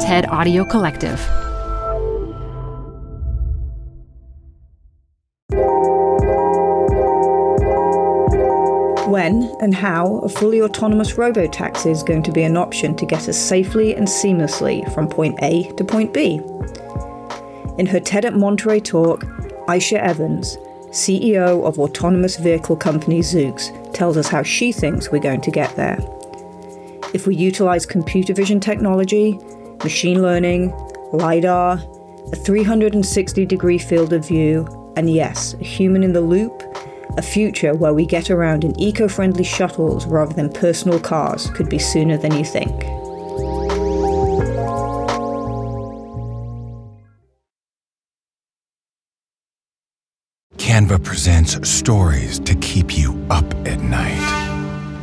TED Audio Collective. When and how a fully autonomous robotaxi is going to be an option to get us safely and seamlessly from point A to point B. In her TED at Monterey talk, Aicha Evans, CEO of autonomous vehicle company Zoox, tells us how she thinks we're going to get there. If we utilize computer vision technology, machine learning, LiDAR, a 360 degree field of view, and yes, a human in the loop, a future where we get around in eco friendly shuttles rather than personal cars could be sooner than you think. Canva presents stories to keep you up at night.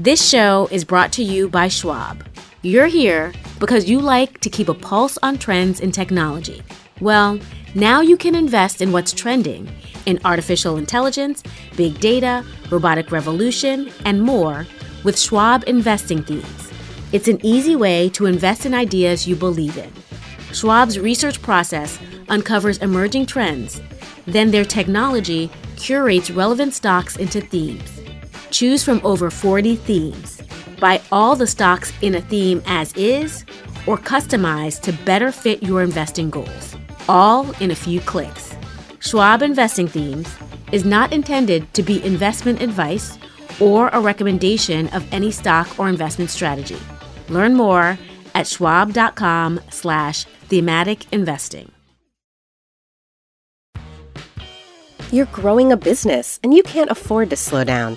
This show is brought to you by Schwab. You're here because you like to keep a pulse on trends in technology. Well, now you can invest in what's trending in artificial intelligence, big data, robotic revolution, and more with Schwab Investing Themes. It's an easy way to invest in ideas you believe in. Schwab's research process uncovers emerging trends. Then their technology curates relevant stocks into themes. Choose from over 40 themes. Buy all the stocks in a theme as is or customize to better fit your investing goals. All in a few clicks. Schwab Investing Themes is not intended to be investment advice or a recommendation of any stock or investment strategy. Learn more at schwab.com slash thematic investing. You're growing a business and you can't afford to slow down.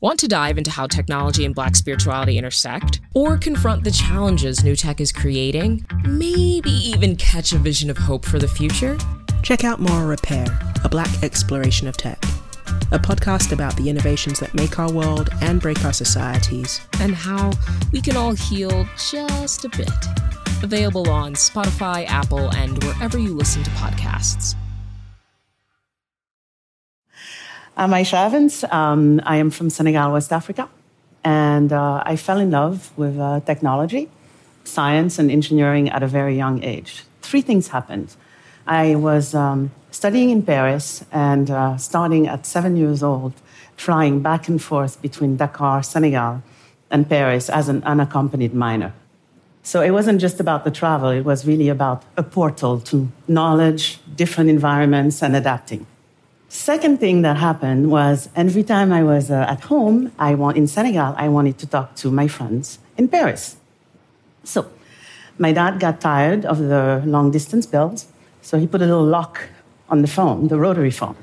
Want to dive into how technology and black spirituality intersect? Or confront the challenges new tech is creating? Maybe even catch a vision of hope for the future? Check out Moral Repair, a black exploration of tech, a podcast about the innovations that make our world and break our societies. And how we can all heal just a bit. Available on Spotify, Apple, and wherever you listen to podcasts. I'm Aicha Evans. Um, I am from Senegal, West Africa. And uh, I fell in love with uh, technology, science, and engineering at a very young age. Three things happened. I was um, studying in Paris and uh, starting at seven years old, flying back and forth between Dakar, Senegal, and Paris as an unaccompanied minor. So it wasn't just about the travel, it was really about a portal to knowledge, different environments, and adapting. Second thing that happened was every time I was uh, at home, I want, in Senegal, I wanted to talk to my friends in Paris. So my dad got tired of the long distance bills, so he put a little lock on the phone, the rotary phone.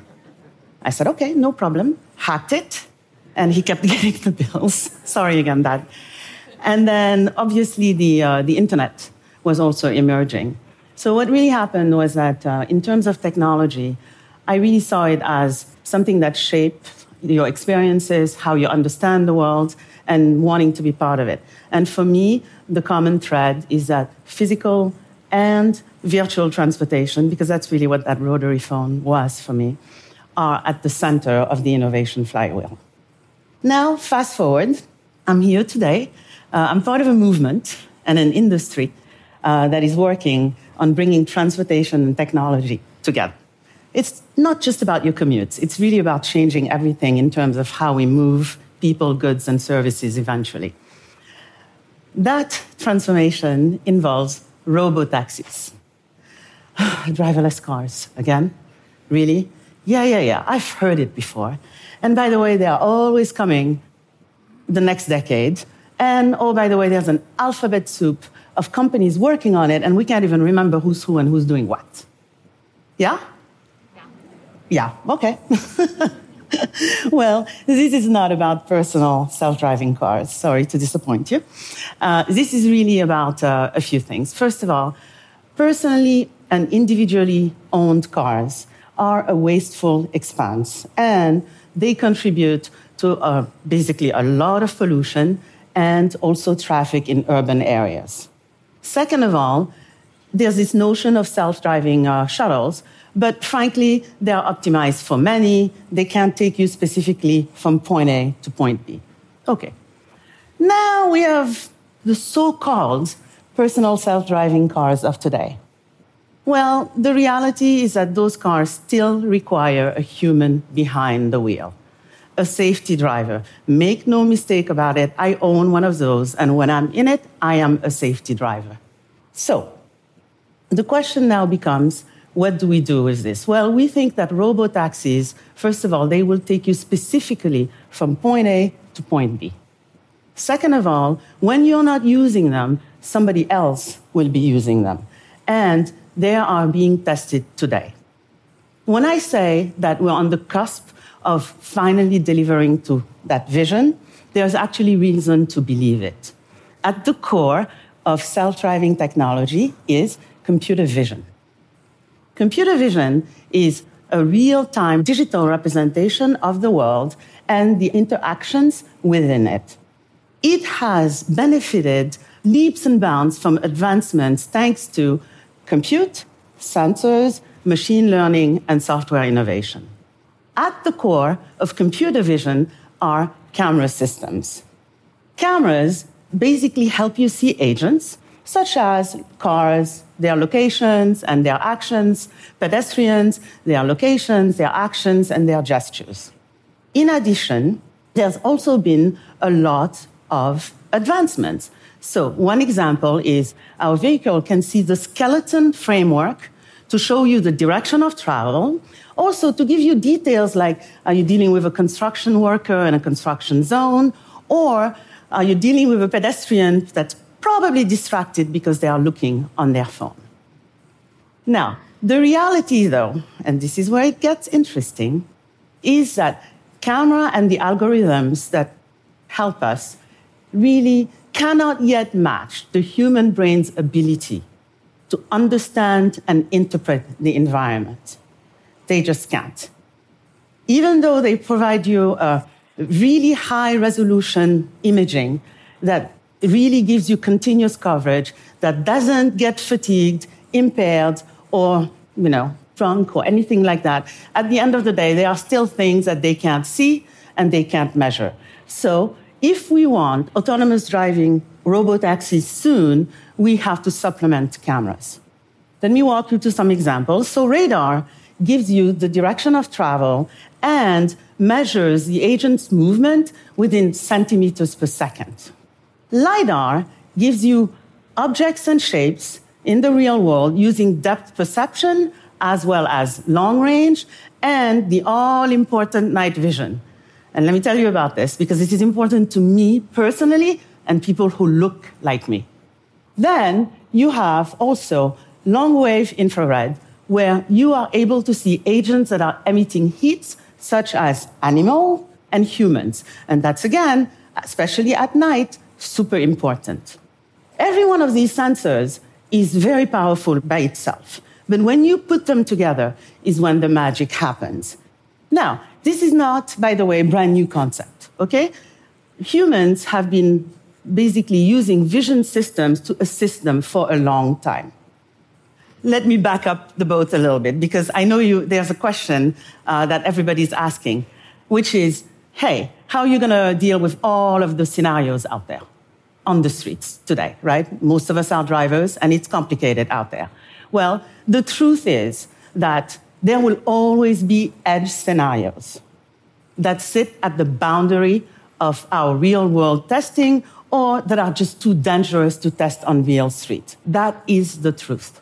I said, okay, no problem. Hacked it, and he kept getting the bills. Sorry again, Dad. And then obviously the, uh, the internet was also emerging. So what really happened was that uh, in terms of technology, I really saw it as something that shaped your experiences, how you understand the world, and wanting to be part of it. And for me, the common thread is that physical and virtual transportation, because that's really what that rotary phone was for me, are at the center of the innovation flywheel. Now, fast forward, I'm here today. Uh, I'm part of a movement and an industry uh, that is working on bringing transportation and technology together. It's not just about your commutes, it's really about changing everything in terms of how we move people, goods, and services eventually. That transformation involves robo taxis. Driverless cars. Again? Really? Yeah, yeah, yeah. I've heard it before. And by the way, they are always coming the next decade. And oh, by the way, there's an alphabet soup of companies working on it, and we can't even remember who's who and who's doing what. Yeah? Yeah, okay. well, this is not about personal self driving cars. Sorry to disappoint you. Uh, this is really about uh, a few things. First of all, personally and individually owned cars are a wasteful expense, and they contribute to uh, basically a lot of pollution and also traffic in urban areas. Second of all, there's this notion of self driving uh, shuttles, but frankly, they are optimized for many. They can't take you specifically from point A to point B. Okay. Now we have the so called personal self driving cars of today. Well, the reality is that those cars still require a human behind the wheel, a safety driver. Make no mistake about it, I own one of those, and when I'm in it, I am a safety driver. So, the question now becomes what do we do with this? Well, we think that robo taxis, first of all, they will take you specifically from point A to point B. Second of all, when you're not using them, somebody else will be using them. And they are being tested today. When I say that we're on the cusp of finally delivering to that vision, there's actually reason to believe it. At the core of self driving technology is computer vision. Computer vision is a real time digital representation of the world and the interactions within it. It has benefited leaps and bounds from advancements thanks to compute, sensors, machine learning, and software innovation. At the core of computer vision are camera systems. Cameras basically help you see agents, such as cars, their locations and their actions, pedestrians, their locations, their actions, and their gestures. In addition, there's also been a lot of advancements. So, one example is our vehicle can see the skeleton framework to show you the direction of travel, also to give you details like are you dealing with a construction worker in a construction zone, or are you dealing with a pedestrian that's probably distracted because they are looking on their phone? Now, the reality, though, and this is where it gets interesting, is that camera and the algorithms that help us really cannot yet match the human brain's ability to understand and interpret the environment. They just can't. Even though they provide you a really high resolution imaging that really gives you continuous coverage, that doesn't get fatigued, impaired, or, you know, drunk or anything like that, at the end of the day, there are still things that they can't see and they can't measure. So if we want autonomous driving robot robotaxis soon, we have to supplement cameras. Let me walk you through some examples. So, radar gives you the direction of travel and measures the agent's movement within centimeters per second. LiDAR gives you objects and shapes in the real world using depth perception as well as long range and the all important night vision. And let me tell you about this because it is important to me personally and people who look like me. Then you have also long wave infrared, where you are able to see agents that are emitting heat, such as animal and humans. And that's again, especially at night, super important. Every one of these sensors is very powerful by itself. But when you put them together is when the magic happens. Now, this is not, by the way, a brand new concept, okay? Humans have been basically using vision systems to assist them for a long time. Let me back up the boat a little bit because I know you, there's a question uh, that everybody's asking, which is, hey, how are you going to deal with all of the scenarios out there on the streets today, right? Most of us are drivers and it's complicated out there. Well, the truth is that there will always be edge scenarios that sit at the boundary of our real world testing or that are just too dangerous to test on real street. That is the truth.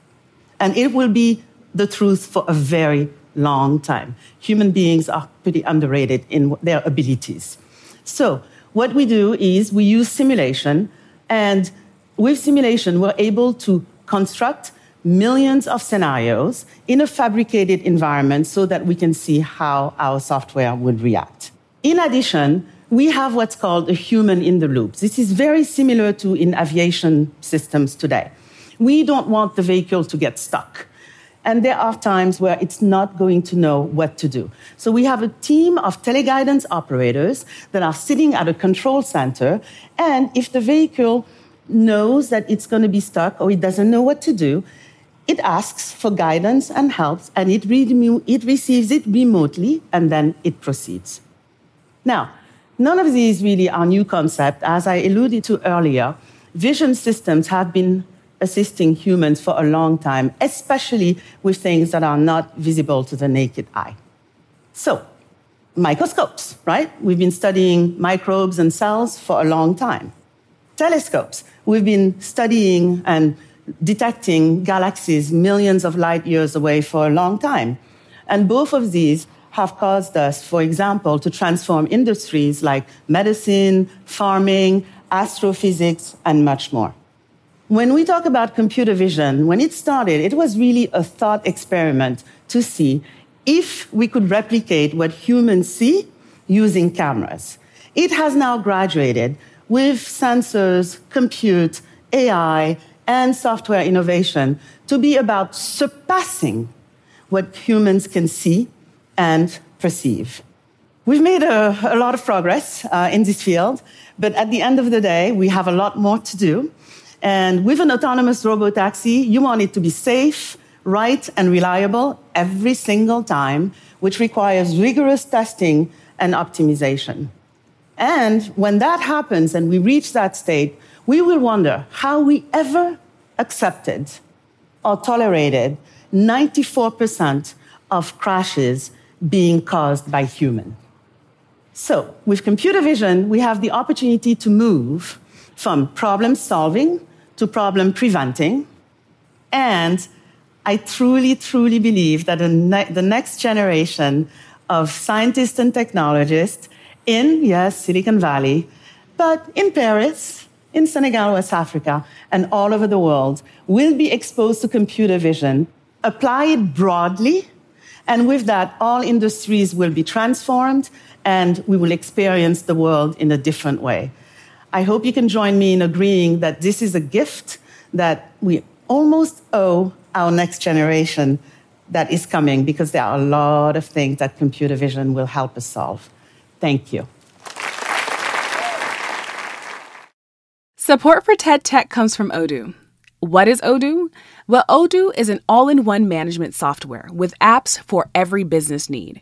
And it will be the truth for a very long time. Human beings are pretty underrated in their abilities. So, what we do is we use simulation, and with simulation, we're able to construct millions of scenarios in a fabricated environment so that we can see how our software would react. In addition, we have what's called a human in the loop. This is very similar to in aviation systems today. We don't want the vehicle to get stuck. And there are times where it's not going to know what to do. So we have a team of teleguidance operators that are sitting at a control center. And if the vehicle knows that it's going to be stuck or it doesn't know what to do, it asks for guidance and help, and it, re- it receives it remotely, and then it proceeds. Now, none of these really are new concepts. As I alluded to earlier, vision systems have been assisting humans for a long time, especially with things that are not visible to the naked eye. So, microscopes, right? We've been studying microbes and cells for a long time. Telescopes, we've been studying and detecting galaxies millions of light years away for a long time. And both of these have caused us, for example, to transform industries like medicine, farming, astrophysics, and much more. When we talk about computer vision, when it started, it was really a thought experiment to see if we could replicate what humans see using cameras. It has now graduated with sensors, compute, AI, and software innovation to be about surpassing what humans can see and perceive. We've made a, a lot of progress uh, in this field, but at the end of the day, we have a lot more to do. And with an autonomous robotaxi, you want it to be safe, right, and reliable every single time, which requires rigorous testing and optimization. And when that happens and we reach that state, we will wonder how we ever accepted or tolerated 94% of crashes being caused by human. So, with computer vision, we have the opportunity to move from problem solving to problem preventing. And I truly, truly believe that the, ne- the next generation of scientists and technologists in, yes, Silicon Valley, but in Paris, in Senegal, West Africa, and all over the world will be exposed to computer vision, apply it broadly, and with that, all industries will be transformed and we will experience the world in a different way. I hope you can join me in agreeing that this is a gift that we almost owe our next generation that is coming because there are a lot of things that computer vision will help us solve. Thank you. Support for TED Tech comes from Odoo. What is Odoo? Well, Odoo is an all in one management software with apps for every business need.